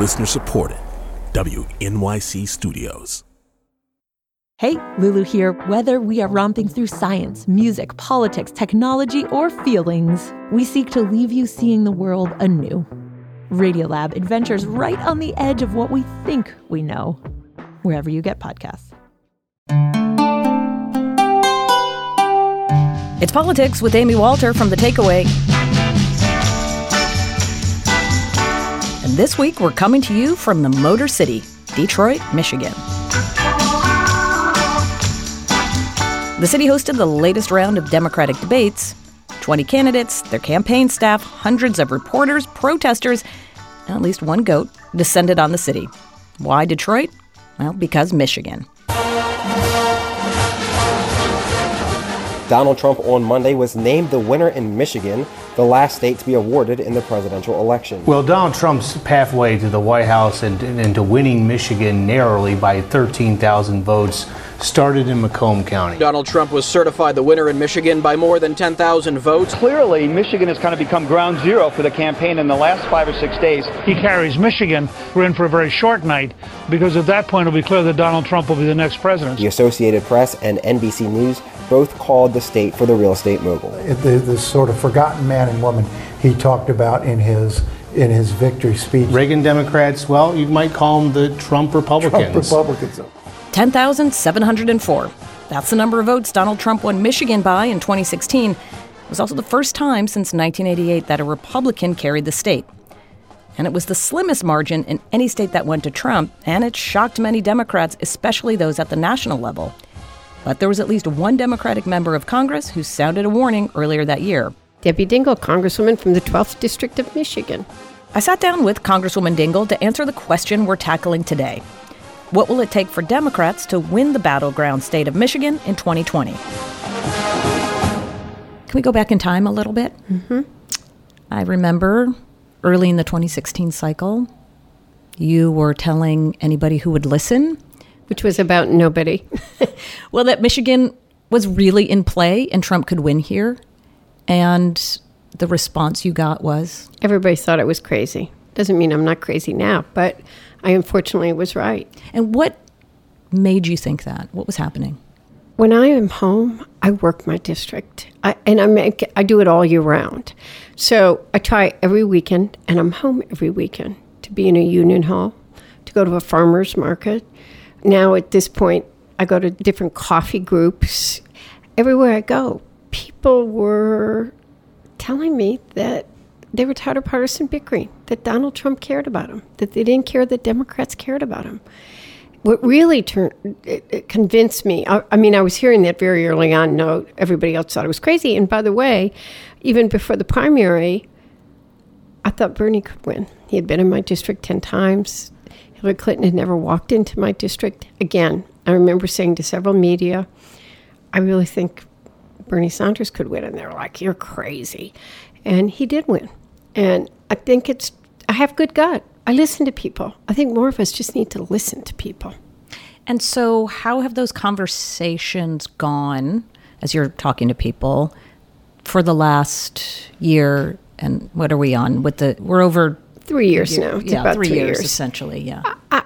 Listener supported. WNYC Studios. Hey, Lulu here. Whether we are romping through science, music, politics, technology, or feelings, we seek to leave you seeing the world anew. Radiolab adventures right on the edge of what we think we know, wherever you get podcasts. It's Politics with Amy Walter from The Takeaway. And this week we're coming to you from the Motor City, Detroit, Michigan. The city hosted the latest round of Democratic debates. 20 candidates, their campaign staff, hundreds of reporters, protesters, and at least one goat descended on the city. Why Detroit? Well, because Michigan. Donald Trump on Monday was named the winner in Michigan, the last state to be awarded in the presidential election. Well, Donald Trump's pathway to the White House and, and to winning Michigan narrowly by 13,000 votes started in Macomb County. Donald Trump was certified the winner in Michigan by more than 10,000 votes. Clearly, Michigan has kind of become ground zero for the campaign in the last five or six days. He carries Michigan. We're in for a very short night because at that point it'll be clear that Donald Trump will be the next president. The Associated Press and NBC News both called the state for the real estate mogul. The, the sort of forgotten man and woman he talked about in his in his victory speech. Reagan Democrats, well, you might call them the Trump Republicans. Trump Republicans. 10,704. That's the number of votes Donald Trump won Michigan by in 2016. It was also the first time since 1988 that a Republican carried the state. And it was the slimmest margin in any state that went to Trump, and it shocked many Democrats, especially those at the national level. But there was at least one Democratic member of Congress who sounded a warning earlier that year. Debbie Dingell, Congresswoman from the 12th District of Michigan. I sat down with Congresswoman Dingell to answer the question we're tackling today what will it take for Democrats to win the battleground state of Michigan in 2020? Can we go back in time a little bit? Mm-hmm. I remember early in the 2016 cycle, you were telling anybody who would listen. Which was about nobody. well, that Michigan was really in play and Trump could win here. And the response you got was? Everybody thought I was crazy. Doesn't mean I'm not crazy now, but I unfortunately was right. And what made you think that? What was happening? When I am home, I work my district, I, and I make I do it all year round. So I try every weekend, and I'm home every weekend to be in a union hall, to go to a farmers market. Now at this point, I go to different coffee groups. Everywhere I go, people were telling me that they were tired of partisan bickering, that Donald Trump cared about them, that they didn't care that Democrats cared about him. What really turned, it, it convinced me, I, I, mean, I was hearing that very early on. No, everybody else thought it was crazy. And by the way, even before the primary, I thought Bernie could win. He had been in my district 10 times. Hillary Clinton had never walked into my district. Again, I remember saying to several media, I really think Bernie Sanders could win. And they're like, you're crazy. And he did win. And I think it's, I have good gut. I listen to people. I think more of us just need to listen to people. And so, how have those conversations gone as you're talking to people for the last year? And what are we on with the? We're over three years year, now. It's yeah, about three, three years, years, essentially. Yeah. I,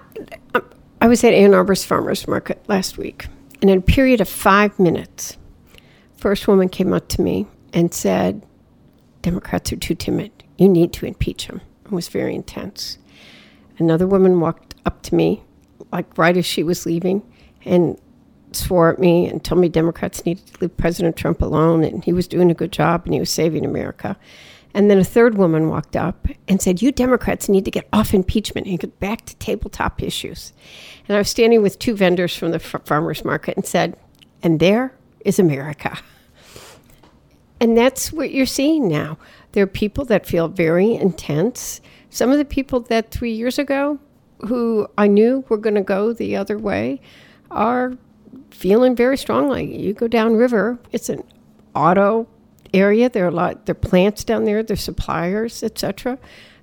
I, I was at Ann Arbor's farmers market last week, and in a period of five minutes, first woman came up to me and said, "Democrats are too timid. You need to impeach him." It was very intense. Another woman walked up to me, like right as she was leaving, and swore at me and told me Democrats needed to leave President Trump alone and he was doing a good job and he was saving America. And then a third woman walked up and said, You Democrats need to get off impeachment and get back to tabletop issues. And I was standing with two vendors from the farmers market and said, And there is America. And that's what you're seeing now. There are people that feel very intense some of the people that three years ago who I knew were going to go the other way are feeling very strongly. You go downriver, it's an auto area. There are a lot. There are plants down there. There's suppliers, etc.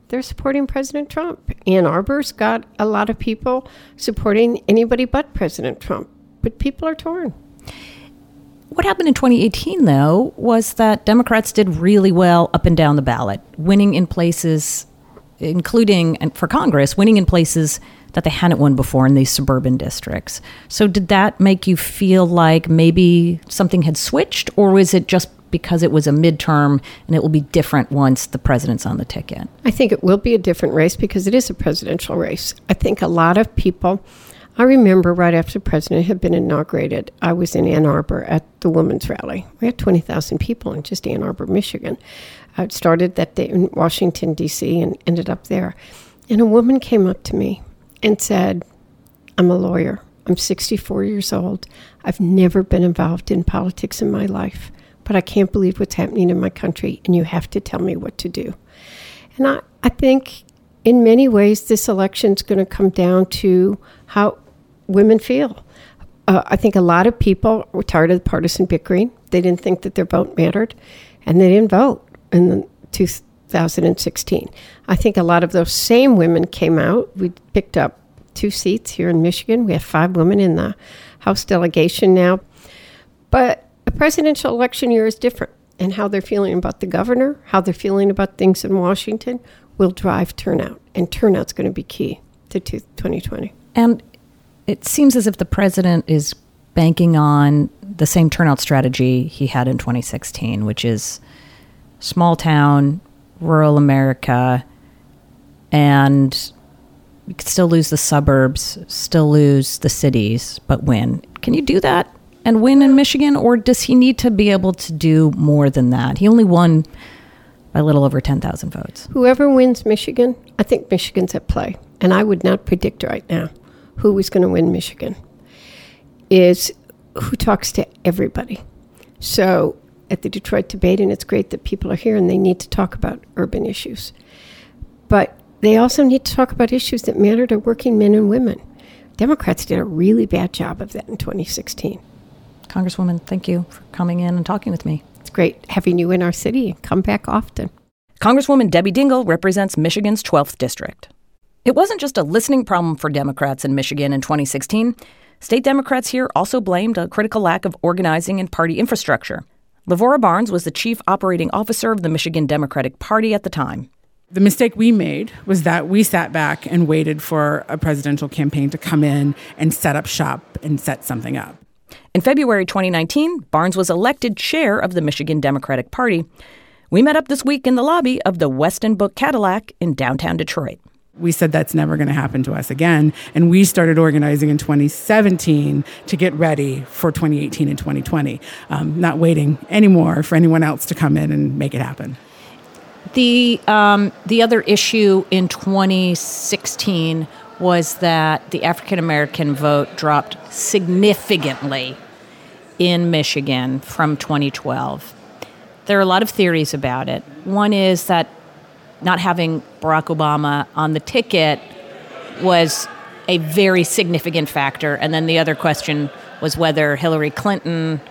They're supporting President Trump. Ann Arbor's got a lot of people supporting anybody but President Trump. But people are torn. What happened in 2018, though, was that Democrats did really well up and down the ballot, winning in places including and for Congress, winning in places that they hadn't won before in these suburban districts. So, did that make you feel like maybe something had switched, or was it just because it was a midterm and it will be different once the president's on the ticket? I think it will be a different race because it is a presidential race. I think a lot of people. I remember right after the president had been inaugurated, I was in Ann Arbor at the women's rally. We had 20,000 people in just Ann Arbor, Michigan. Uh, I started that day in Washington, D.C., and ended up there. And a woman came up to me and said, I'm a lawyer. I'm 64 years old. I've never been involved in politics in my life, but I can't believe what's happening in my country, and you have to tell me what to do. And I, I think in many ways, this election is going to come down to how women feel. Uh, I think a lot of people were tired of the partisan bickering. They didn't think that their vote mattered, and they didn't vote in 2016. I think a lot of those same women came out. We picked up two seats here in Michigan. We have five women in the House delegation now. But a presidential election year is different, and how they're feeling about the governor, how they're feeling about things in Washington, will drive turnout, and turnout's going to be key to 2020. And it seems as if the president is banking on the same turnout strategy he had in 2016, which is small town, rural America, and you could still lose the suburbs, still lose the cities, but win. Can you do that and win in Michigan, or does he need to be able to do more than that? He only won by a little over 10,000 votes. Whoever wins Michigan, I think Michigan's at play. And I would not predict right now who is going to win Michigan, is who talks to everybody. So at the Detroit debate, and it's great that people are here and they need to talk about urban issues. But they also need to talk about issues that matter to working men and women. Democrats did a really bad job of that in 2016. Congresswoman, thank you for coming in and talking with me. It's great having you in our city. Come back often. Congresswoman Debbie Dingell represents Michigan's 12th district. It wasn't just a listening problem for Democrats in Michigan in 2016. State Democrats here also blamed a critical lack of organizing and party infrastructure. Lavora Barnes was the chief operating officer of the Michigan Democratic Party at the time. The mistake we made was that we sat back and waited for a presidential campaign to come in and set up shop and set something up. In February 2019, Barnes was elected chair of the Michigan Democratic Party. We met up this week in the lobby of the Westin Book Cadillac in downtown Detroit. We said that's never going to happen to us again. And we started organizing in 2017 to get ready for 2018 and 2020, um, not waiting anymore for anyone else to come in and make it happen. The, um, the other issue in 2016 was that the African American vote dropped significantly in Michigan from 2012. There are a lot of theories about it. One is that not having Barack Obama on the ticket was a very significant factor. And then the other question was whether Hillary Clinton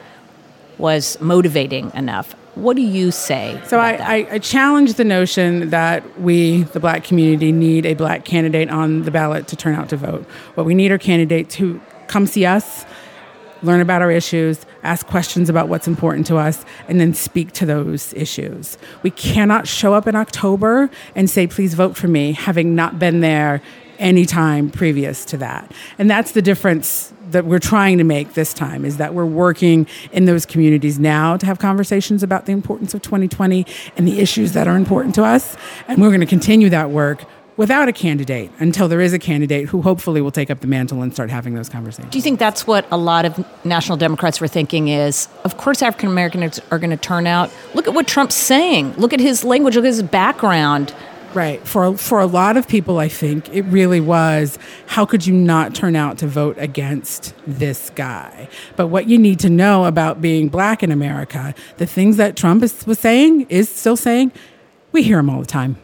was motivating enough. What do you say? So I, I, I, challenge the notion that we, the black community, need a black candidate on the ballot to turn out to vote. What we need are candidates who come see us, learn about our issues, ask questions about what's important to us, and then speak to those issues. We cannot show up in October and say, please vote for me, having not been there any time previous to that. And that's the difference that we're trying to make this time is that we're working in those communities now to have conversations about the importance of 2020 and the issues that are important to us. And we're going to continue that work without a candidate until there is a candidate who hopefully will take up the mantle and start having those conversations. Do you think that's what a lot of national Democrats were thinking is of course African Americans are going to turn out. Look at what Trump's saying. Look at his language, look at his background. Right. For for a lot of people I think it really was how could you not turn out to vote against this guy? But what you need to know about being black in America, the things that Trump is, was saying is still saying, we hear him all the time.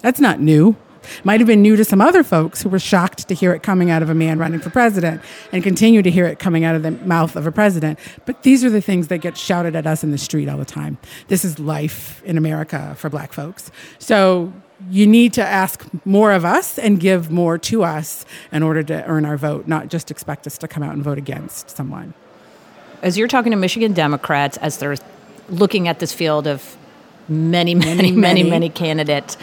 That's not new. Might have been new to some other folks who were shocked to hear it coming out of a man running for president and continue to hear it coming out of the mouth of a president. But these are the things that get shouted at us in the street all the time. This is life in America for black folks. So you need to ask more of us and give more to us in order to earn our vote, not just expect us to come out and vote against someone. As you're talking to Michigan Democrats, as they're looking at this field of many, many, many, many, many candidates,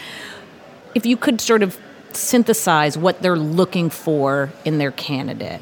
if you could sort of synthesize what they're looking for in their candidate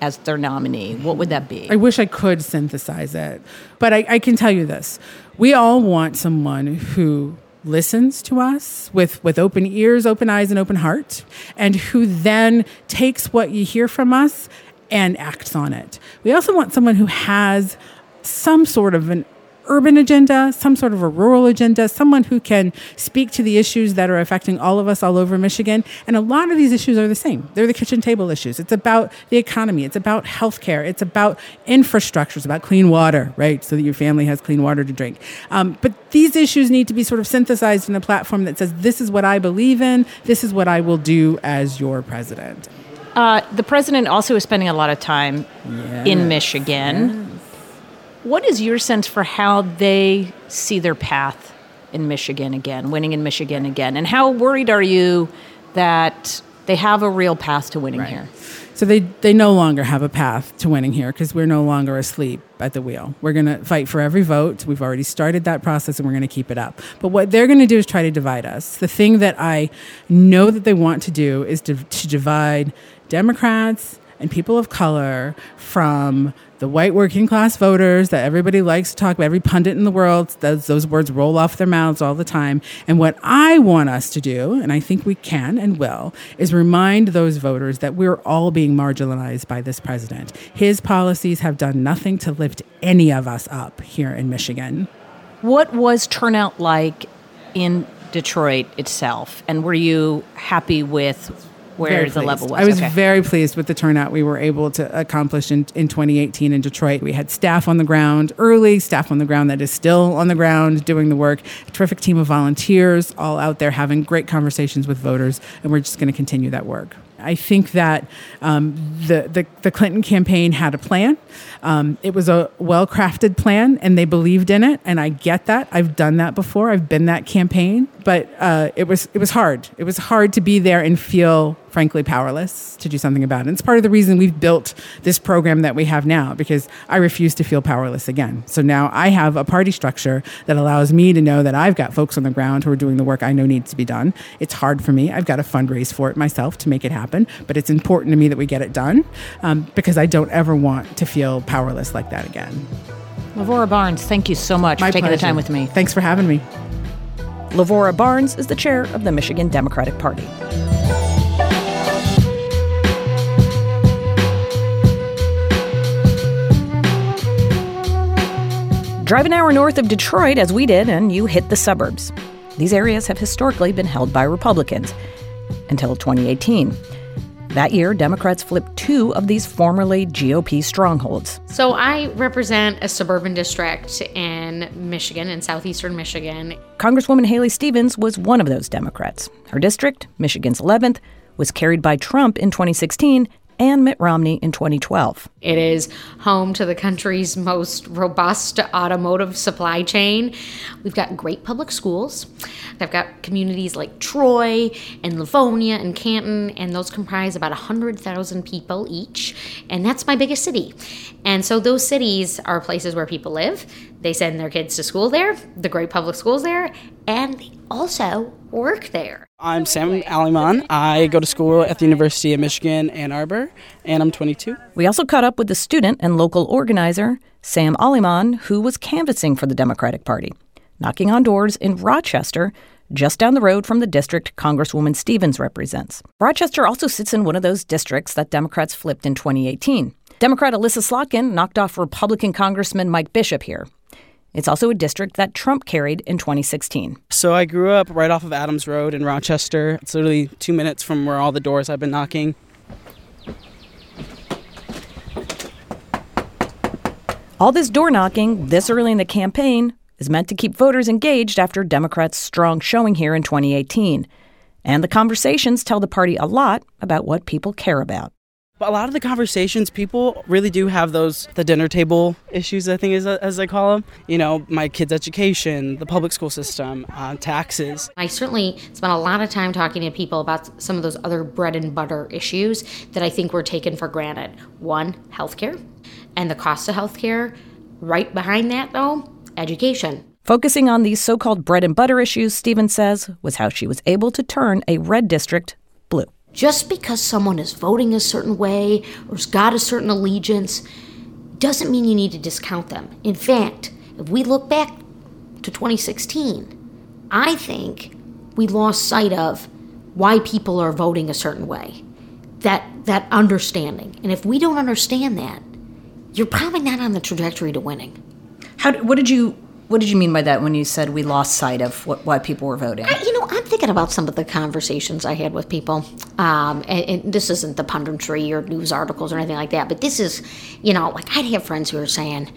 as their nominee, what would that be? I wish I could synthesize it, but I, I can tell you this: we all want someone who listens to us with, with open ears, open eyes, and open heart, and who then takes what you hear from us and acts on it. We also want someone who has some sort of an urban agenda, some sort of a rural agenda, someone who can speak to the issues that are affecting all of us all over Michigan. And a lot of these issues are the same. They're the kitchen table issues. It's about the economy, it's about healthcare, it's about infrastructure, it's about clean water, right? So that your family has clean water to drink. Um, but these issues need to be sort of synthesized in a platform that says, this is what I believe in, this is what I will do as your president. Uh, the president also is spending a lot of time yes. in Michigan. Yes. What is your sense for how they see their path in Michigan again, winning in Michigan again? And how worried are you that they have a real path to winning right. here? So they, they no longer have a path to winning here because we're no longer asleep at the wheel. We're going to fight for every vote. We've already started that process and we're going to keep it up. But what they're going to do is try to divide us. The thing that I know that they want to do is to, to divide Democrats and people of color from the white working class voters that everybody likes to talk about, every pundit in the world, those, those words roll off their mouths all the time. And what I want us to do, and I think we can and will, is remind those voters that we're all being marginalized by this president. His policies have done nothing to lift any of us up here in Michigan. What was turnout like in Detroit itself? And were you happy with where the level was. I was okay. very pleased with the turnout we were able to accomplish in, in 2018 in Detroit. We had staff on the ground early, staff on the ground that is still on the ground doing the work, a terrific team of volunteers all out there having great conversations with voters, and we're just going to continue that work. I think that um, the, the, the Clinton campaign had a plan. Um, it was a well crafted plan, and they believed in it. And I get that. I've done that before. I've been that campaign, but uh, it was it was hard. It was hard to be there and feel frankly powerless to do something about it. And it's part of the reason we've built this program that we have now because I refuse to feel powerless again. So now I have a party structure that allows me to know that I've got folks on the ground who are doing the work I know needs to be done. It's hard for me. I've got to fundraise for it myself to make it happen, but it's important to me that we get it done um, because I don't ever want to feel powerless like that again. Lavora Barnes, thank you so much My for taking pleasure. the time with me. Thanks for having me. Lavora Barnes is the chair of the Michigan Democratic Party. Drive an hour north of Detroit, as we did, and you hit the suburbs. These areas have historically been held by Republicans until 2018. That year, Democrats flipped two of these formerly GOP strongholds. So I represent a suburban district in Michigan, in southeastern Michigan. Congresswoman Haley Stevens was one of those Democrats. Her district, Michigan's 11th, was carried by Trump in 2016 and Mitt Romney in 2012. It is home to the country's most robust automotive supply chain. We've got great public schools. I've got communities like Troy and Livonia and Canton, and those comprise about 100,000 people each. And that's my biggest city. And so those cities are places where people live. They send their kids to school there, the great public schools there, and they also work there. I'm Sam Aliman. I go to school at the University of Michigan, Ann Arbor, and I'm 22. We also caught up with the student and local organizer, Sam Aliman, who was canvassing for the Democratic Party, knocking on doors in Rochester, just down the road from the district Congresswoman Stevens represents. Rochester also sits in one of those districts that Democrats flipped in 2018. Democrat Elissa Slotkin knocked off Republican Congressman Mike Bishop here. It's also a district that Trump carried in 2016. So I grew up right off of Adams Road in Rochester. It's literally two minutes from where all the doors I've been knocking. All this door knocking this early in the campaign is meant to keep voters engaged after Democrats' strong showing here in 2018. And the conversations tell the party a lot about what people care about. But a lot of the conversations, people really do have those the dinner table issues. I think is as I call them. You know, my kids' education, the public school system, uh, taxes. I certainly spent a lot of time talking to people about some of those other bread and butter issues that I think were taken for granted. One, healthcare, and the cost of healthcare. Right behind that, though, education. Focusing on these so called bread and butter issues, Stevens says, was how she was able to turn a red district blue. Just because someone is voting a certain way or has got a certain allegiance doesn't mean you need to discount them. In fact, if we look back to 2016, I think we lost sight of why people are voting a certain way. That that understanding. And if we don't understand that, you're probably not on the trajectory to winning. How what did you what did you mean by that when you said we lost sight of what, why people were voting? I, you thinking about some of the conversations I had with people. Um, and, and, this isn't the punditry or news articles or anything like that, but this is, you know, like I'd have friends who are saying,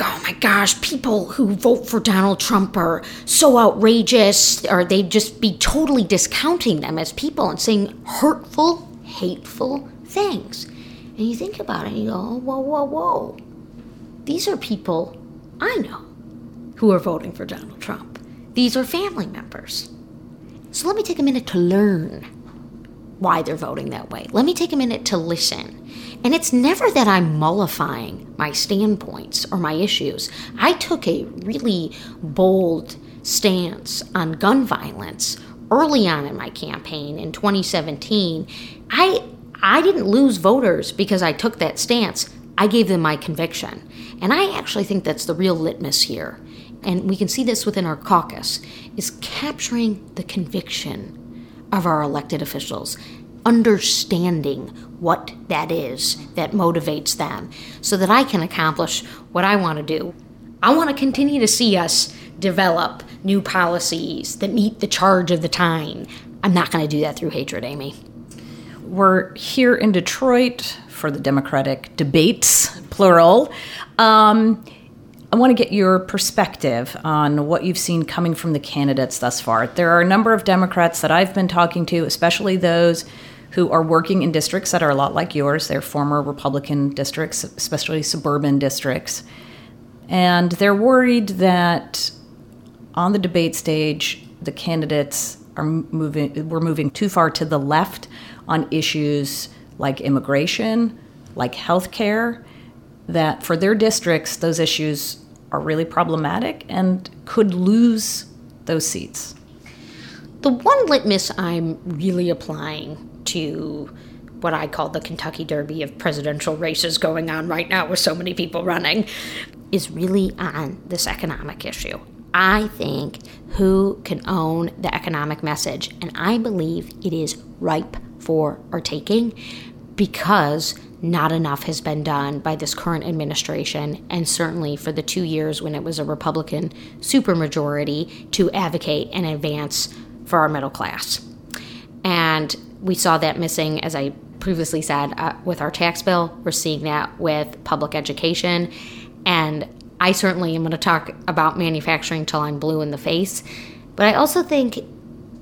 oh my gosh, people who vote for Donald Trump are so outrageous, or they'd just be totally discounting them as people and saying hurtful, hateful things. And you think about it and you go, whoa, whoa, whoa. These are people I know who are voting for Donald Trump. These are family members. So let me take a minute to learn why they're voting that way. Let me take a minute to listen. And it's never that I'm mollifying my standpoints or my issues. I took a really bold stance on gun violence early on in my campaign in 2017. I I didn't lose voters because I took that stance. I gave them my conviction. And I actually think that's the real litmus here and we can see this within our caucus, is capturing the conviction of our elected officials, understanding what that is that motivates them, so that I can accomplish what I want to do. I want to continue to see us develop new policies that meet the charge of the time. I'm not going to do that through hatred, Amy. We're here in Detroit for the Democratic debates, plural. Um, I want to get your perspective on what you've seen coming from the candidates thus far. There are a number of Democrats that I've been talking to, especially those who are working in districts that are a lot like yours. They're former Republican districts, especially suburban districts. And they're worried that on the debate stage, the candidates are moving, we're moving too far to the left on issues like immigration, like health care that for their districts, those issues are really problematic and could lose those seats. The one litmus I'm really applying to what I call the Kentucky Derby of presidential races going on right now with so many people running is really on this economic issue. I think who can own the economic message, and I believe it is ripe for our taking because not enough has been done by this current administration, and certainly for the two years when it was a Republican supermajority to advocate and advance for our middle class. And we saw that missing, as I previously said, uh, with our tax bill. We're seeing that with public education. And I certainly am going to talk about manufacturing till I'm blue in the face. But I also think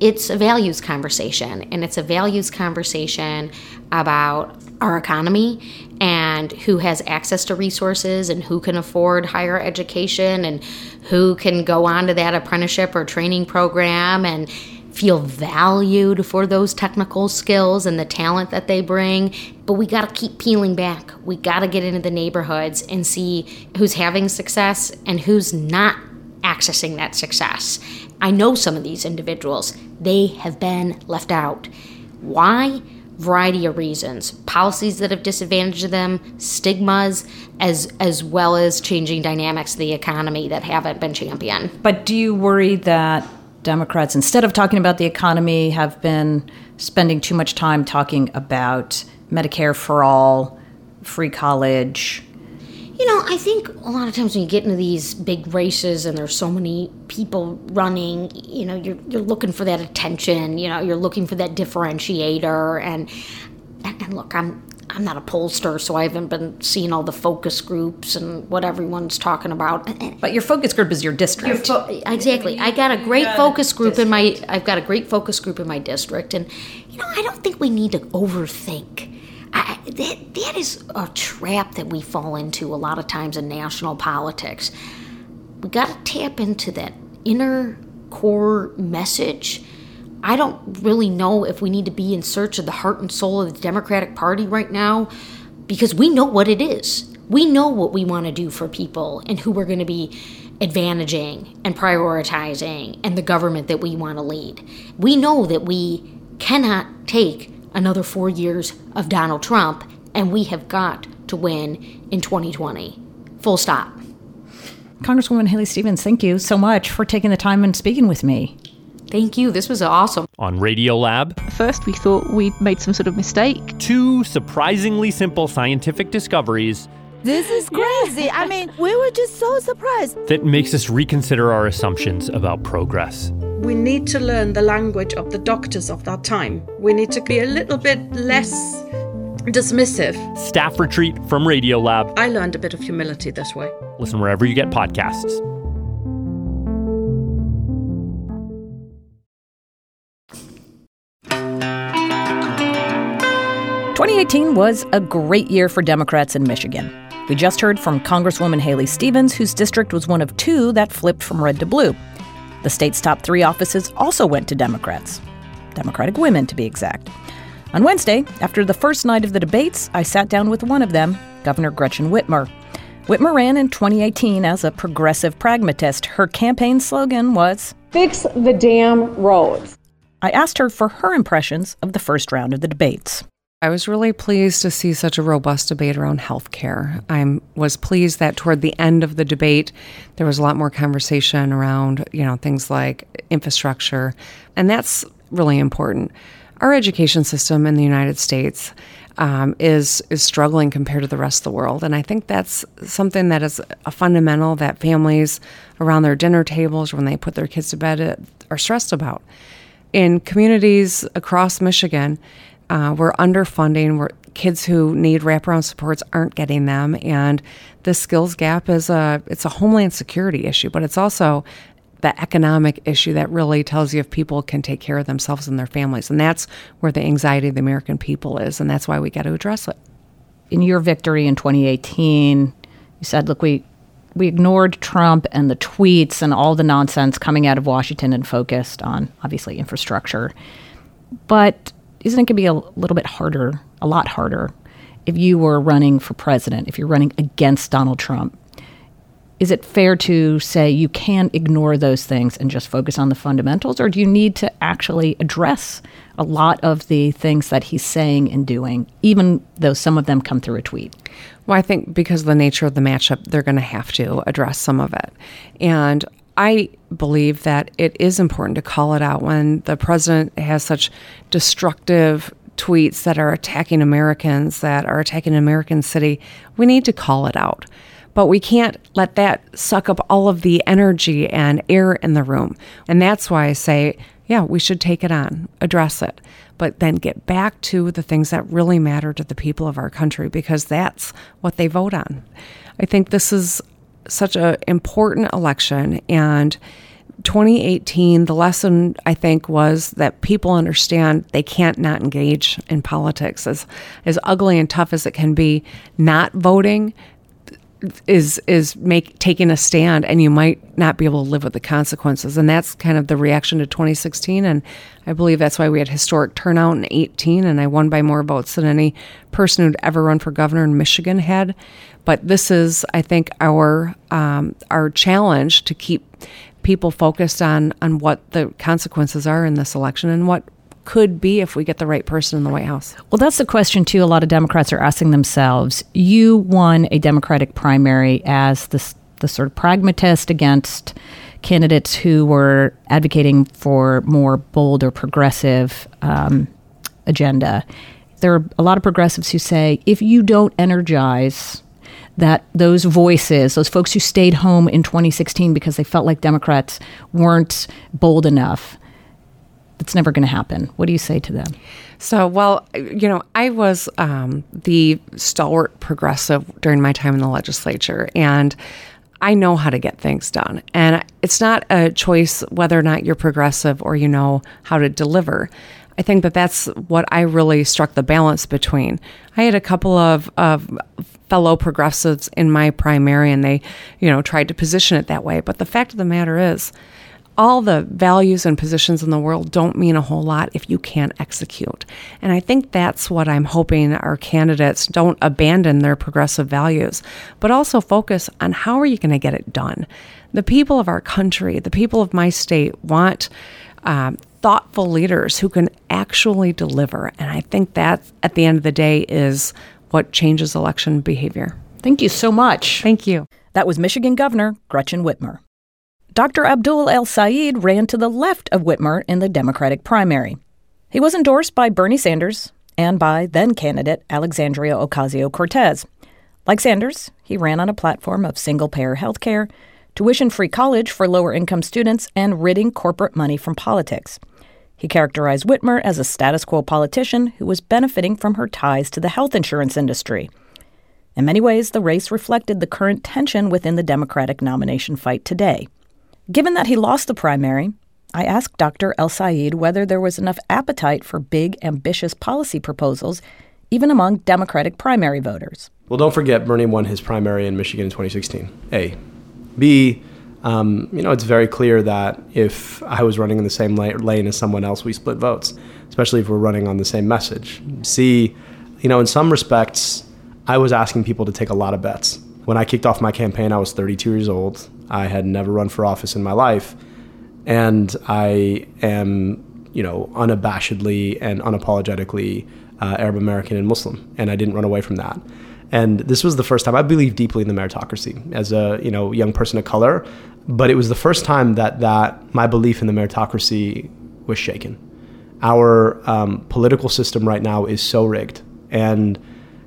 it's a values conversation, and it's a values conversation about our economy and who has access to resources and who can afford higher education and who can go on to that apprenticeship or training program and feel valued for those technical skills and the talent that they bring. But we got to keep peeling back. We got to get into the neighborhoods and see who's having success and who's not accessing that success. I know some of these individuals, they have been left out. Why? Variety of reasons. Policies that have disadvantaged them stigmas as as well as changing dynamics of the economy that haven't been championed but do you worry that democrats instead of talking about the economy have been spending too much time talking about medicare for all free college you know, I think a lot of times when you get into these big races and there's so many people running, you know, you're you're looking for that attention. You know, you're looking for that differentiator. And and, and look, I'm I'm not a pollster, so I haven't been seeing all the focus groups and what everyone's talking about. But your focus group is your district. Your fo- exactly. I got a great focus group district. in my. I've got a great focus group in my district, and you know, I don't think we need to overthink I, that, that is a trap that we fall into a lot of times in national politics. We got to tap into that inner core message. I don't really know if we need to be in search of the heart and soul of the Democratic Party right now because we know what it is. We know what we want to do for people and who we're going to be advantaging and prioritizing and the government that we want to lead. We know that we cannot take another four years of Donald Trump, and we have got to win in 2020. Full stop. Congresswoman Haley Stevens, thank you so much for taking the time and speaking with me. Thank you. This was awesome. On Radiolab, First, we thought we'd made some sort of mistake. two surprisingly simple scientific discoveries This is crazy. I mean, we were just so surprised. that makes us reconsider our assumptions about progress. We need to learn the language of the doctors of that time. We need to be a little bit less dismissive. Staff retreat from Radiolab. I learned a bit of humility this way. Listen wherever you get podcasts. Twenty eighteen was a great year for Democrats in Michigan. We just heard from Congresswoman Haley Stevens, whose district was one of two that flipped from red to blue. The state's top three offices also went to Democrats. Democratic women, to be exact. On Wednesday, after the first night of the debates, I sat down with one of them, Governor Gretchen Whitmer. Whitmer ran in 2018 as a progressive pragmatist. Her campaign slogan was Fix the damn roads. I asked her for her impressions of the first round of the debates. I was really pleased to see such a robust debate around health care. I was pleased that toward the end of the debate, there was a lot more conversation around, you know, things like infrastructure, and that's really important. Our education system in the United States um, is is struggling compared to the rest of the world, and I think that's something that is a fundamental that families around their dinner tables when they put their kids to bed uh, are stressed about. In communities across Michigan, uh, we're underfunding. We're, kids who need wraparound supports aren't getting them, and the skills gap is a it's a homeland security issue, but it's also the economic issue that really tells you if people can take care of themselves and their families, and that's where the anxiety of the American people is, and that's why we got to address it. In your victory in 2018, you said, "Look, we." We ignored Trump and the tweets and all the nonsense coming out of Washington and focused on obviously infrastructure. But isn't it going to be a little bit harder, a lot harder, if you were running for president, if you're running against Donald Trump? Is it fair to say you can ignore those things and just focus on the fundamentals, or do you need to actually address a lot of the things that he's saying and doing, even though some of them come through a tweet? Well, I think because of the nature of the matchup, they're going to have to address some of it. And I believe that it is important to call it out when the president has such destructive tweets that are attacking Americans, that are attacking an American city. We need to call it out. But we can't let that suck up all of the energy and air in the room. And that's why I say, yeah, we should take it on, address it, but then get back to the things that really matter to the people of our country because that's what they vote on. I think this is such an important election and 2018 the lesson i think was that people understand they can't not engage in politics as as ugly and tough as it can be not voting is is make taking a stand and you might not be able to live with the consequences. And that's kind of the reaction to 2016 and I believe that's why we had historic turnout in 18 and I won by more votes than any person who'd ever run for governor in Michigan had. But this is I think our um, our challenge to keep people focused on on what the consequences are in this election and what could be if we get the right person in the White House. Well, that's the question, too. A lot of Democrats are asking themselves. You won a Democratic primary as the, the sort of pragmatist against candidates who were advocating for more bold or progressive um, agenda. There are a lot of progressives who say if you don't energize that those voices, those folks who stayed home in 2016 because they felt like Democrats weren't bold enough, it's never going to happen. What do you say to them? So, well, you know, I was um, the stalwart progressive during my time in the legislature, and I know how to get things done. And it's not a choice whether or not you're progressive or you know how to deliver. I think that that's what I really struck the balance between. I had a couple of, of fellow progressives in my primary, and they, you know, tried to position it that way. But the fact of the matter is, all the values and positions in the world don't mean a whole lot if you can't execute. And I think that's what I'm hoping our candidates don't abandon their progressive values, but also focus on how are you going to get it done. The people of our country, the people of my state want um, thoughtful leaders who can actually deliver. And I think that at the end of the day is what changes election behavior. Thank you so much. Thank you. That was Michigan Governor Gretchen Whitmer. Dr. Abdul El Sayed ran to the left of Whitmer in the Democratic primary. He was endorsed by Bernie Sanders and by then candidate Alexandria Ocasio Cortez. Like Sanders, he ran on a platform of single payer health care, tuition free college for lower income students, and ridding corporate money from politics. He characterized Whitmer as a status quo politician who was benefiting from her ties to the health insurance industry. In many ways, the race reflected the current tension within the Democratic nomination fight today. Given that he lost the primary, I asked Dr. El Sayed whether there was enough appetite for big, ambitious policy proposals, even among Democratic primary voters. Well, don't forget, Bernie won his primary in Michigan in 2016. A. B. Um, you know, it's very clear that if I was running in the same lane as someone else, we split votes, especially if we're running on the same message. C. You know, in some respects, I was asking people to take a lot of bets. When I kicked off my campaign, I was 32 years old. I had never run for office in my life. And I am, you know, unabashedly and unapologetically uh, Arab American and Muslim. And I didn't run away from that. And this was the first time I believe deeply in the meritocracy as a you know young person of color, but it was the first time that that my belief in the meritocracy was shaken. Our um, political system right now is so rigged, and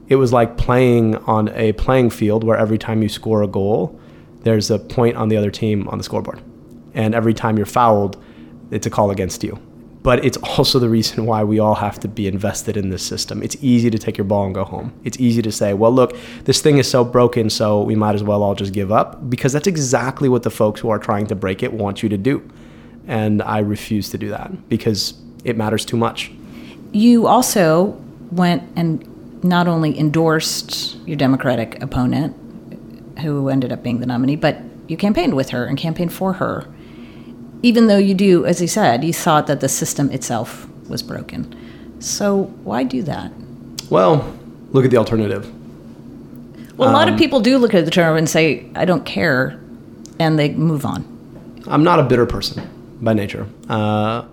it was like playing on a playing field where every time you score a goal, there's a point on the other team on the scoreboard. And every time you're fouled, it's a call against you. But it's also the reason why we all have to be invested in this system. It's easy to take your ball and go home. It's easy to say, well, look, this thing is so broken, so we might as well all just give up. Because that's exactly what the folks who are trying to break it want you to do. And I refuse to do that because it matters too much. You also went and not only endorsed your Democratic opponent, who ended up being the nominee, but you campaigned with her and campaigned for her. Even though you do, as he said, you thought that the system itself was broken. So why do that? Well, look at the alternative. Well, a lot of um, people do look at the alternative and say, I don't care, and they move on. I'm not a bitter person by nature. Uh,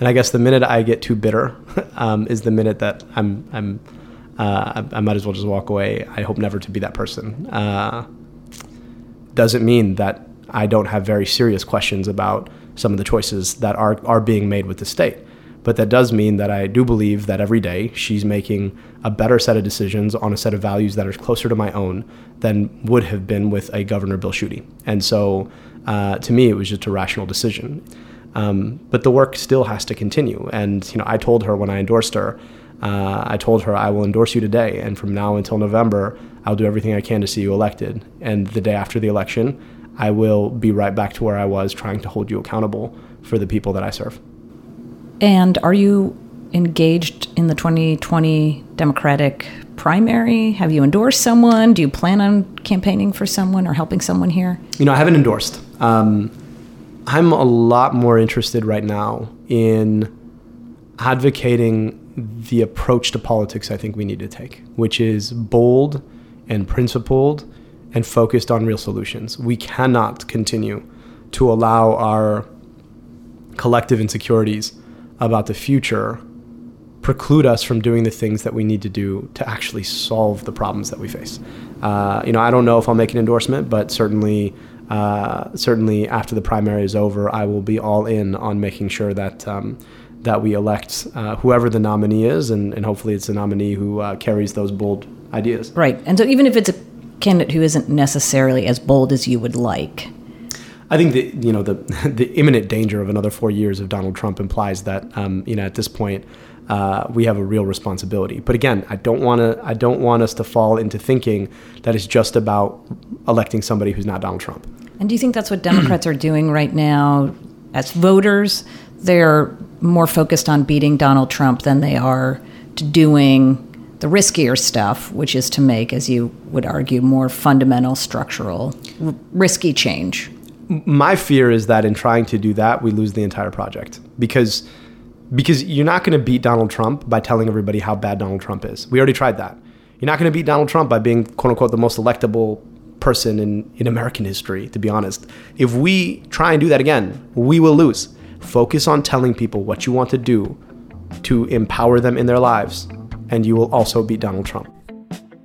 and I guess the minute I get too bitter um, is the minute that I'm, I'm uh, I, I, might as well just walk away. I hope never to be that person. Uh, doesn't mean that I don't have very serious questions about some of the choices that are, are being made with the state. But that does mean that I do believe that every day she's making a better set of decisions on a set of values that are closer to my own than would have been with a Governor Bill Schuette. And so uh, to me, it was just a rational decision. Um, but the work still has to continue. And you know, I told her when I endorsed her, uh, I told her I will endorse you today, and from now until November, I'll do everything I can to see you elected. And the day after the election, I will be right back to where I was, trying to hold you accountable for the people that I serve. And are you engaged in the 2020 Democratic primary? Have you endorsed someone? Do you plan on campaigning for someone or helping someone here? You know, I haven't endorsed. Um, I'm a lot more interested right now in advocating the approach to politics I think we need to take, which is bold and principled and focused on real solutions. We cannot continue to allow our collective insecurities about the future preclude us from doing the things that we need to do to actually solve the problems that we face. Uh, you know, I don't know if I'll make an endorsement, but certainly, uh, certainly after the primary is over, I will be all in on making sure that um, that we elect uh, whoever the nominee is, and, and hopefully it's a nominee who uh, carries those bold ideas. Right. And so even if it's a candidate who isn't necessarily as bold as you would like. I think the you know the the imminent danger of another four years of Donald Trump implies that um, you know at this point uh, we have a real responsibility. But again, I don't want to I don't want us to fall into thinking that it's just about electing somebody who's not Donald Trump. And do you think that's what Democrats are doing right now as voters? They're more focused on beating Donald Trump than they are to doing the riskier stuff, which is to make, as you would argue, more fundamental structural r- risky change. my fear is that in trying to do that, we lose the entire project because because you're not going to beat Donald Trump by telling everybody how bad Donald Trump is. We already tried that. You're not going to beat Donald Trump by being quote unquote the most electable person in, in American history, to be honest. If we try and do that again, we will lose. Focus on telling people what you want to do to empower them in their lives, and you will also beat Donald Trump.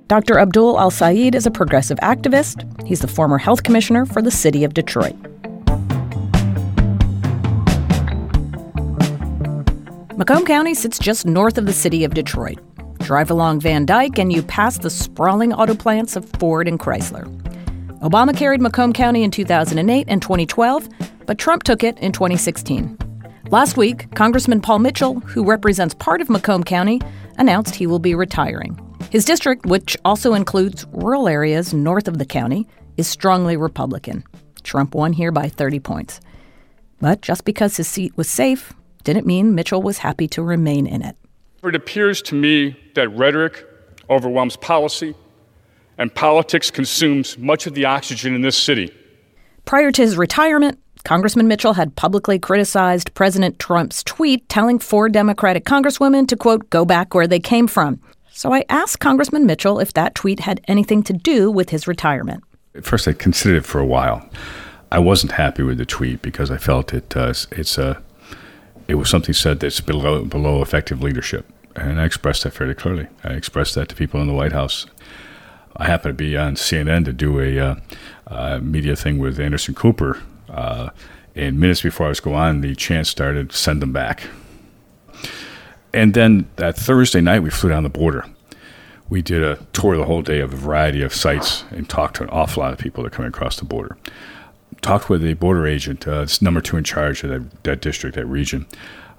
Dr. Abdul El Sayed is a progressive activist. He's the former health commissioner for the city of Detroit. Macomb County sits just north of the city of Detroit. Drive along Van Dyke and you pass the sprawling auto plants of Ford and Chrysler. Obama carried Macomb County in 2008 and 2012, but Trump took it in 2016. Last week, Congressman Paul Mitchell, who represents part of Macomb County, announced he will be retiring. His district, which also includes rural areas north of the county, is strongly Republican. Trump won here by 30 points. But just because his seat was safe didn't mean Mitchell was happy to remain in it. It appears to me that rhetoric overwhelms policy, and politics consumes much of the oxygen in this city. Prior to his retirement, Congressman Mitchell had publicly criticized President Trump's tweet telling four Democratic congresswomen to, quote, go back where they came from. So I asked Congressman Mitchell if that tweet had anything to do with his retirement. At first, I considered it for a while. I wasn't happy with the tweet because I felt it uh, it's a it was something said that's below below effective leadership, and I expressed that fairly clearly. I expressed that to people in the White House. I happened to be on CNN to do a uh, uh, media thing with Anderson Cooper, uh, and minutes before I was going on, the chant started send them back. And then that Thursday night, we flew down the border. We did a tour the whole day of a variety of sites and talked to an awful lot of people that are coming across the border talked with a border agent, uh, it's number two in charge of that, that district, that region,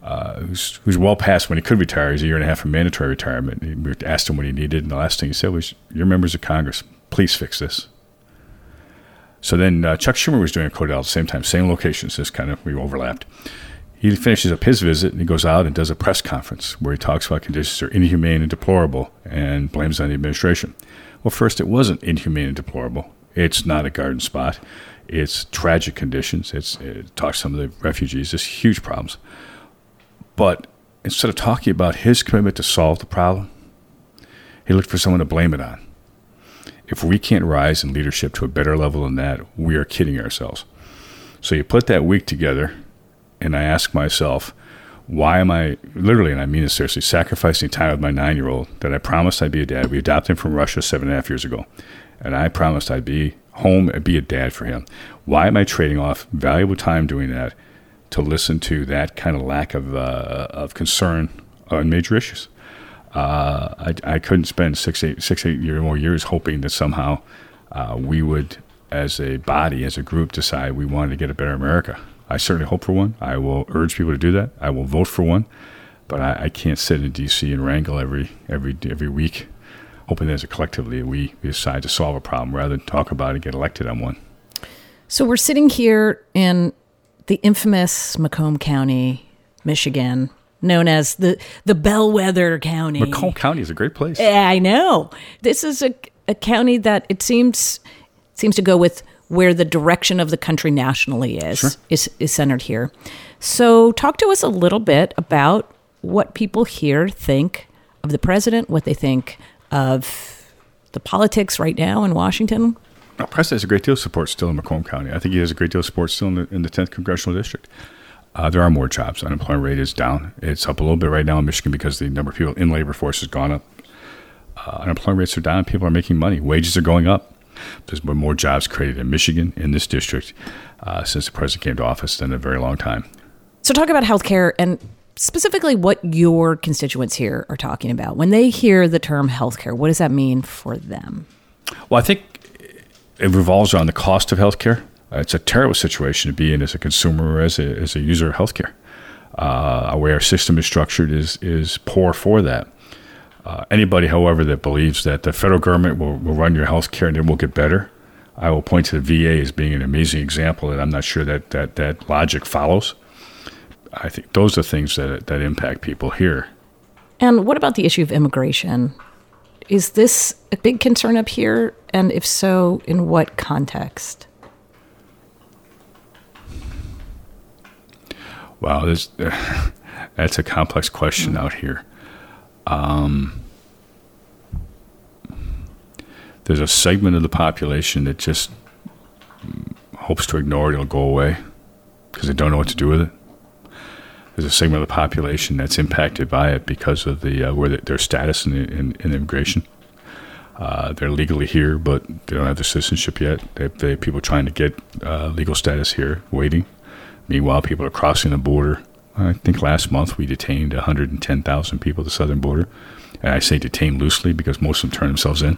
uh, who's, who's well past when he could retire. He's a year and a half from mandatory retirement. We asked him what he needed, and the last thing he said was, "You're members of Congress. Please fix this." So then uh, Chuck Schumer was doing a CODEL at the same time, same locations, just kind of we overlapped. He finishes up his visit and he goes out and does a press conference where he talks about conditions are inhumane and deplorable and blames on the administration. Well, first, it wasn't inhumane and deplorable. It's not a garden spot. It's tragic conditions. It's, it talks some of the refugees. There's huge problems. But instead of talking about his commitment to solve the problem, he looked for someone to blame it on. If we can't rise in leadership to a better level than that, we are kidding ourselves. So you put that week together, and I ask myself, why am I literally, and I mean this seriously, sacrificing time with my nine year old that I promised I'd be a dad? We adopted him from Russia seven and a half years ago, and I promised I'd be home and be a dad for him. Why am I trading off valuable time doing that to listen to that kind of lack of, uh, of concern on major issues? Uh, I, I couldn't spend six, eight, six, eight year, more years hoping that somehow uh, we would, as a body, as a group, decide we wanted to get a better America. I certainly hope for one. I will urge people to do that. I will vote for one, but I, I can't sit in D.C. and wrangle every every every week hoping that as a collectively we decide to solve a problem rather than talk about it and get elected on one. So we're sitting here in the infamous Macomb County, Michigan, known as the the bellwether county. Macomb County is a great place. I know. This is a, a county that it seems seems to go with where the direction of the country nationally is Sure. is is centered here. So talk to us a little bit about what people here think of the president, what they think of the politics right now in Washington. Well, Preston has a great deal of support still in Macomb County. I think he has a great deal of support still in the, in the 10th congressional district. Uh, there are more jobs. Unemployment rate is down. It's up a little bit right now in Michigan because the number of people in labor force has gone up. Uh, unemployment rates are down. People are making money. Wages are going up. There's been more jobs created in Michigan in this district uh, since the president came to office than in a very long time. So talk about healthcare and specifically what your constituents here are talking about. When they hear the term healthcare, what does that mean for them? Well, I think it revolves around the cost of healthcare. Uh, it's a terrible situation to be in as a consumer or as a, as a user of healthcare. Uh, where our system is structured is is poor for that. Uh, anybody, however, that believes that the federal government will, will run your healthcare and it will get better, I will point to the VA as being an amazing example that I'm not sure that that, that logic follows. I think those are things that, that impact people here. And what about the issue of immigration? Is this a big concern up here? And if so, in what context? Wow, this, uh, that's a complex question mm-hmm. out here. Um, there's a segment of the population that just hopes to ignore it, it'll go away because they don't know what to do with it. There's a segment of the population that's impacted by it because of the uh, where the, their status in, in, in immigration. Uh, they're legally here, but they don't have their citizenship yet. They they people trying to get uh, legal status here, waiting. Meanwhile, people are crossing the border. I think last month we detained 110,000 people at the southern border. And I say detained loosely because most of them turn themselves in.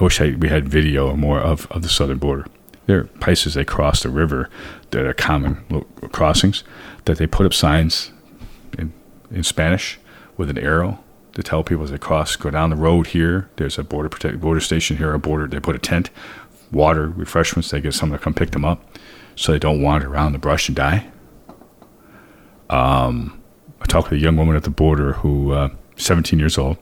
I wish I, we had video or more of, of the southern border. There are places they cross the river that are common crossings that they put up signs in, in Spanish with an arrow to tell people as they cross, go down the road here. There's a border protect border station here, a border. They put a tent, water, refreshments. They get someone to come pick them up, so they don't wander around the brush and die. Um, I talked with a young woman at the border who, uh, 17 years old.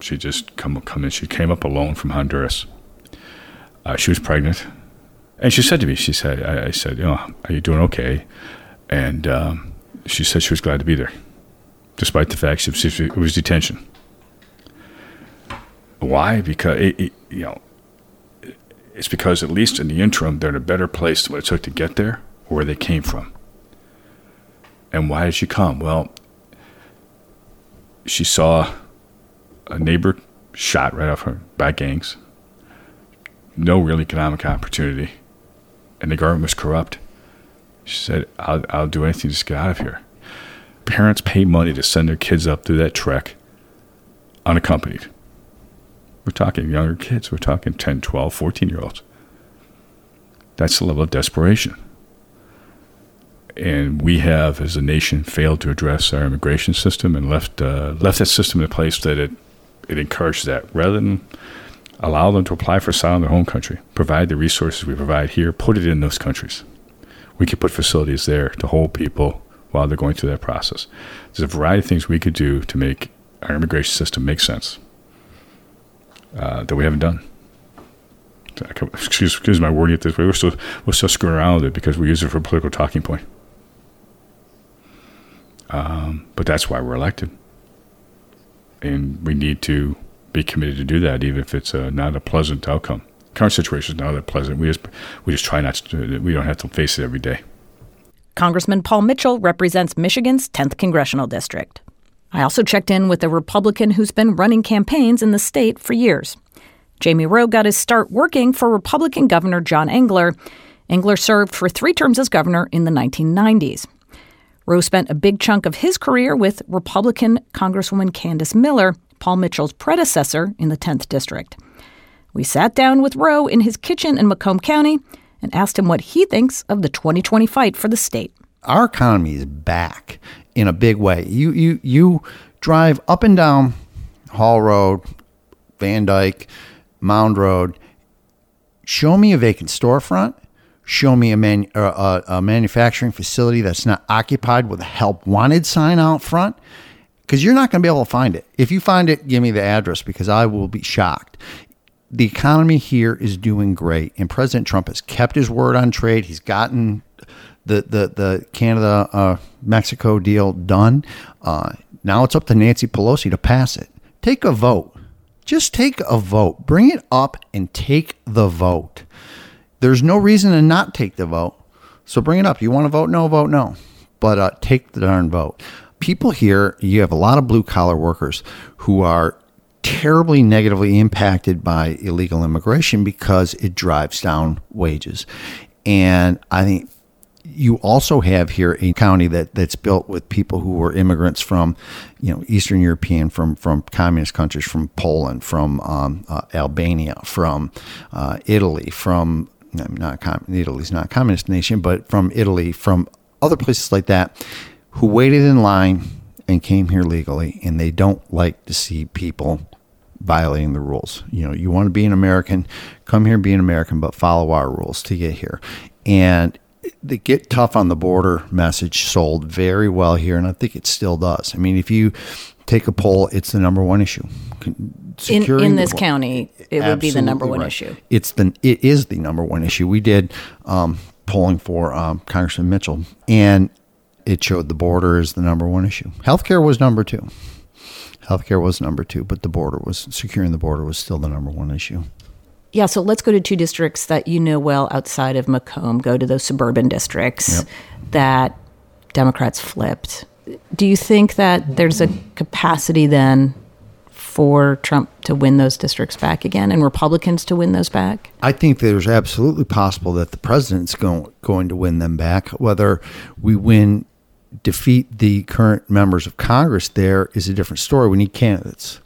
She just come come in. She came up alone from Honduras. Uh, she was pregnant, and she said to me, she said, I, I said, you know, are you doing okay? And um, she said she was glad to be there, despite the fact she, she, it was detention. Why? Because it, it, you know, it's because at least in the interim they're in a better place than what it took to get there, or where they came from. And why did she come? Well, she saw a neighbor shot right off her by gangs. No real economic opportunity, and the government was corrupt. She said, "I'll, I'll do anything to just get out of here." Parents pay money to send their kids up through that trek unaccompanied. We're talking younger kids. We're talking 10, 12, 14 year olds. That's the level of desperation. And we have, as a nation, failed to address our immigration system and left uh, left that system in a place that it it encouraged that rather than allow them to apply for asylum in their home country, provide the resources we provide here, put it in those countries. We could put facilities there to hold people while they're going through that process. There's a variety of things we could do to make our immigration system make sense uh, that we haven't done. Excuse, excuse my wording it this way. We're still we're still screwing around with it because we use it for a political talking point. Um, but that's why we're elected, and we need to be committed to do that, even if it's uh, not a pleasant outcome. Current situation is not that pleasant. We just we just try not to. We don't have to face it every day. Congressman Paul Mitchell represents Michigan's 10th congressional district. I also checked in with a Republican who's been running campaigns in the state for years. Jamie Roe got his start working for Republican Governor John Engler. Engler served for three terms as governor in the 1990s. Rowe spent a big chunk of his career with Republican Congresswoman Candice Miller, Paul Mitchell's predecessor in the 10th district. We sat down with Roe in his kitchen in Macomb County and asked him what he thinks of the 2020 fight for the state. Our economy is back in a big way. You you you drive up and down Hall Road, Van Dyke, Mound Road. Show me a vacant storefront. Show me a, man, uh, a, a manufacturing facility that's not occupied with a help wanted sign out front because you're not going to be able to find it. If you find it, give me the address because I will be shocked. The economy here is doing great, and President Trump has kept his word on trade. He's gotten the the the Canada uh, Mexico deal done. Uh, now it's up to Nancy Pelosi to pass it. Take a vote. Just take a vote. Bring it up and take the vote. There's no reason to not take the vote. So bring it up. You want to vote no, vote no. But uh, take the darn vote. People here, you have a lot of blue collar workers who are terribly negatively impacted by illegal immigration because it drives down wages. And I think you also have here a county that that's built with people who were immigrants from, you know, Eastern European, from from communist countries, from Poland, from um, uh, Albania, from uh, Italy, from not com- Italy's not a communist nation, but from Italy, from other places like that, who waited in line and came here legally, and they don't like to see people violating the rules. You know, you want to be an American, come here and be an American, but follow our rules to get here. And the get tough on the border message sold very well here, and I think it still does. I mean, if you take a poll, it's the number one issue. In, in this county, it would be the number one right. issue. It's the it is the number one issue. We did um, polling for um, Congressman Mitchell, and it showed the border is the number one issue. Healthcare was number two. Healthcare was number two, but the border was securing the border was still the number one issue. Yeah, so let's go to two districts that you know well outside of Macomb. Go to those suburban districts Yep. that Democrats flipped. Do you think that there's a capacity then for Trump to win those districts back again and Republicans to win those back? I think there's absolutely possible that the president's going going to win them back. Whether we win, defeat the current members of Congress, there is a different story. We need candidates,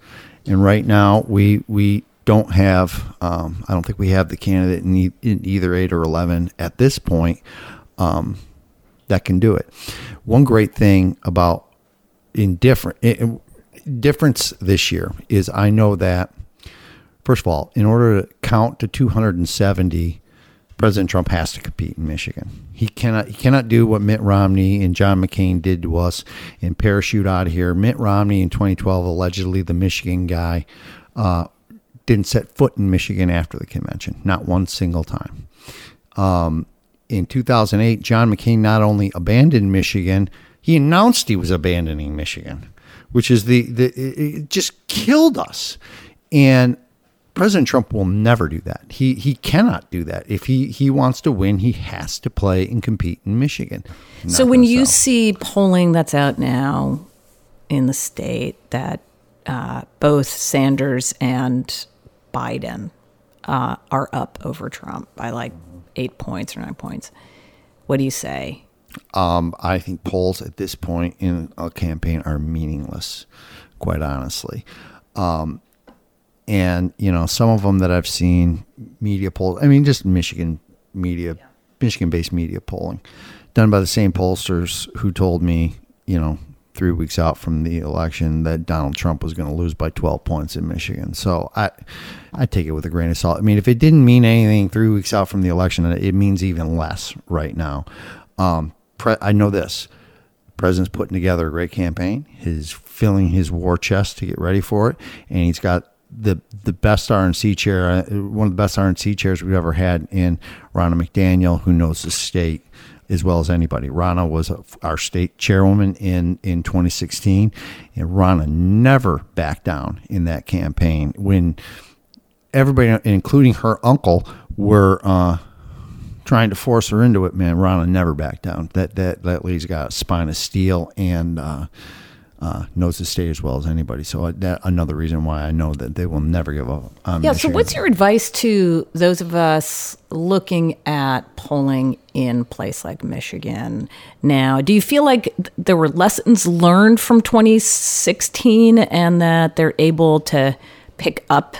and right now we we don't have. Um, I don't think we have the candidate in, e- in either eight or eleven at this point um, that can do it. One great thing about indifferent i- difference this year is I know that first of all, in order to count to 270, President Trump has to compete in Michigan. He cannot he cannot do what Mitt Romney and John McCain did to us and parachute out of here. Mitt Romney in 2012, allegedly the Michigan guy, uh, didn't set foot in Michigan after the convention, not one single time. Um, in 2008, John McCain not only abandoned Michigan, he announced he was abandoning Michigan, which is the, the it just killed us. And President Trump will never do that. He he cannot do that. If he he wants to win, he has to play and compete in Michigan. So when you see polling that's out now in the state that uh, both Sanders and Biden uh, are up over Trump by like eight points or nine points, what do you say? Um, I think polls at this point in a campaign are meaningless, quite honestly. Um, and you know, some of them that I've seen media polls. I mean, just Michigan media, Michigan-based media polling, done by the same pollsters who told me, you know, three weeks out from the election that Donald Trump was going to lose by 12 points in Michigan. So I, I take it with a grain of salt. I mean, if it didn't mean anything three weeks out from the election, it means even less right now. Um, pre- I know this. President's putting together a great campaign. He's filling his war chest to get ready for it, and he's got the the best RNC chair, uh, one of the best RNC chairs we've ever had in Ronna McDaniel, who knows the state as well as anybody. Ronna was our state chairwoman in in 2016, and Ronna never backed down in that campaign when everybody, including her uncle, were. Uh, trying to force her into it, man, Ronna never backed down. That that that lady's got a spine of steel and uh, uh, knows the state as well as anybody. So uh, that another reason why I know that they will never give up. On yeah. So what's your advice to those of us looking at polling in place like Michigan now? Do you feel like there were lessons learned from 2016 and that they're able to pick up?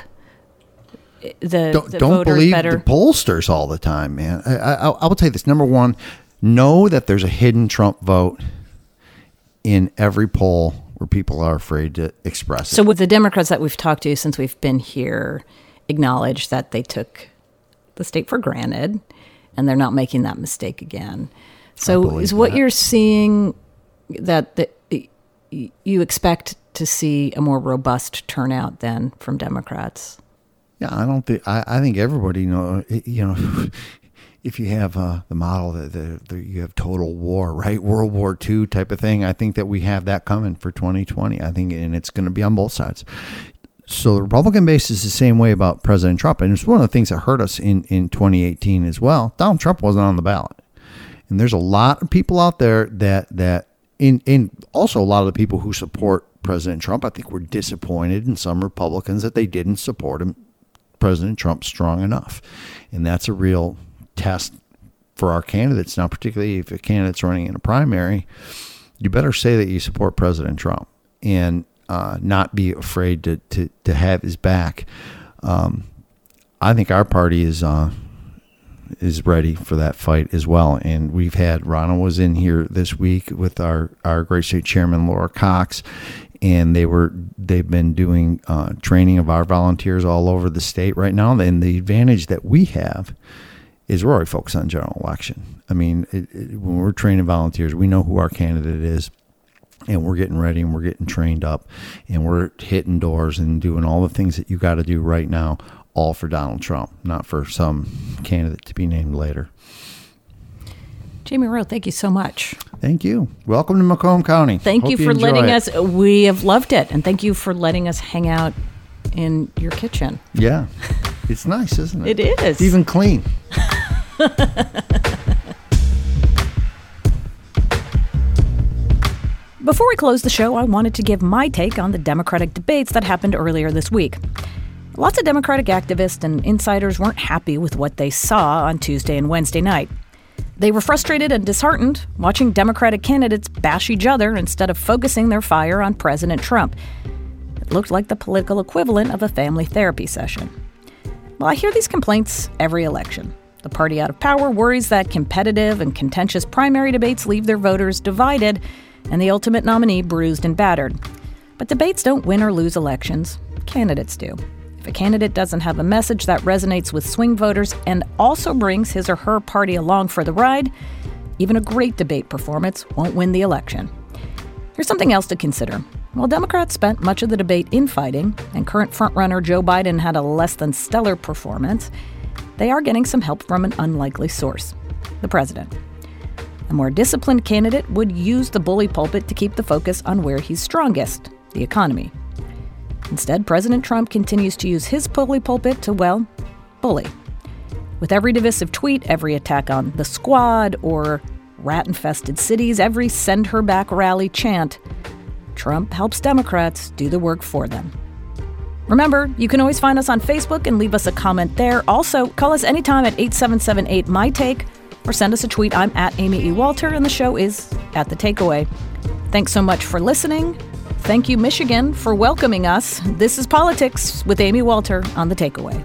The, don't, the don't believe better? the pollsters all the time, man. I, I, I will tell you this: number one, know that there's a hidden Trump vote in every poll where people are afraid to express it. So, with the Democrats that we've talked to since we've been here, acknowledge that they took the state for granted, and they're not making that mistake again. So, is what that. you're seeing that the, you expect to see a more robust turnout then from Democrats? Yeah, I don't think. I, I think everybody know. You know, if you have uh, the model that you have total war, right, World War II type of thing, I think that we have that coming for 2020. I think, and it's going to be on both sides. So the Republican base is the same way about President Trump, and it's one of the things that hurt us in in 2018 as well. Donald Trump wasn't on the ballot, and there's a lot of people out there that that in in also a lot of the people who support President Trump. I think were disappointed in some Republicans that they didn't support him President Trump strong enough. And that's a real test for our candidates now, particularly if a candidate's running in a primary. You better say that you support President Trump and uh, not be afraid to, to, to have his back. Um, I think our party is uh, is ready for that fight as well. And we've had Ronna was in here this week with our, our great state chairman Laura Cox, and they were they've been doing uh, training of our volunteers all over the state right now. And the advantage that we have is we're already focused on general election. I mean, it, it, when we're training volunteers, we know who our candidate is. And we're getting ready and we're getting trained up and we're hitting doors and doing all the things that you got to do right now, all for Donald Trump, not for some candidate to be named later. Jamie Roe, thank you so much. Thank you. Welcome to Macomb County. Thank Hope you for enjoy letting it. us. We have loved it, and thank you for letting us hang out in your kitchen. Yeah. It's nice, isn't it? It is. It's even clean. Before we close the show, I wanted to give my take on the Democratic debates that happened earlier this week. Lots of Democratic activists and insiders weren't happy with what they saw on Tuesday and Wednesday night. They were frustrated and disheartened watching Democratic candidates bash each other instead of focusing their fire on President Trump. It looked like the political equivalent of a family therapy session. Well, I hear these complaints every election. The party out of power worries that competitive and contentious primary debates leave their voters divided and the ultimate nominee bruised and battered. But debates don't win or lose elections, candidates do. If a candidate doesn't have a message that resonates with swing voters and also brings his or her party along for the ride, even a great debate performance won't win the election. Here's something else to consider. While Democrats spent much of the debate infighting, and current frontrunner Joe Biden had a less than stellar performance, they are getting some help from an unlikely source the president. A more disciplined candidate would use the bully pulpit to keep the focus on where he's strongest the economy. Instead, President Trump continues to use his bully pulpit to, well, bully. With every divisive tweet, every attack on the squad, or rat infested cities, every send her back rally chant, Trump helps Democrats do the work for them. Remember, you can always find us on Facebook and leave us a comment there. Also, call us anytime at 8778 My Take or send us a tweet. I'm at Amy E. Walter, and the show is at The Takeaway. Thanks so much for listening. Thank you, Michigan, for welcoming us. This is Politics with Amy Walter on The Takeaway.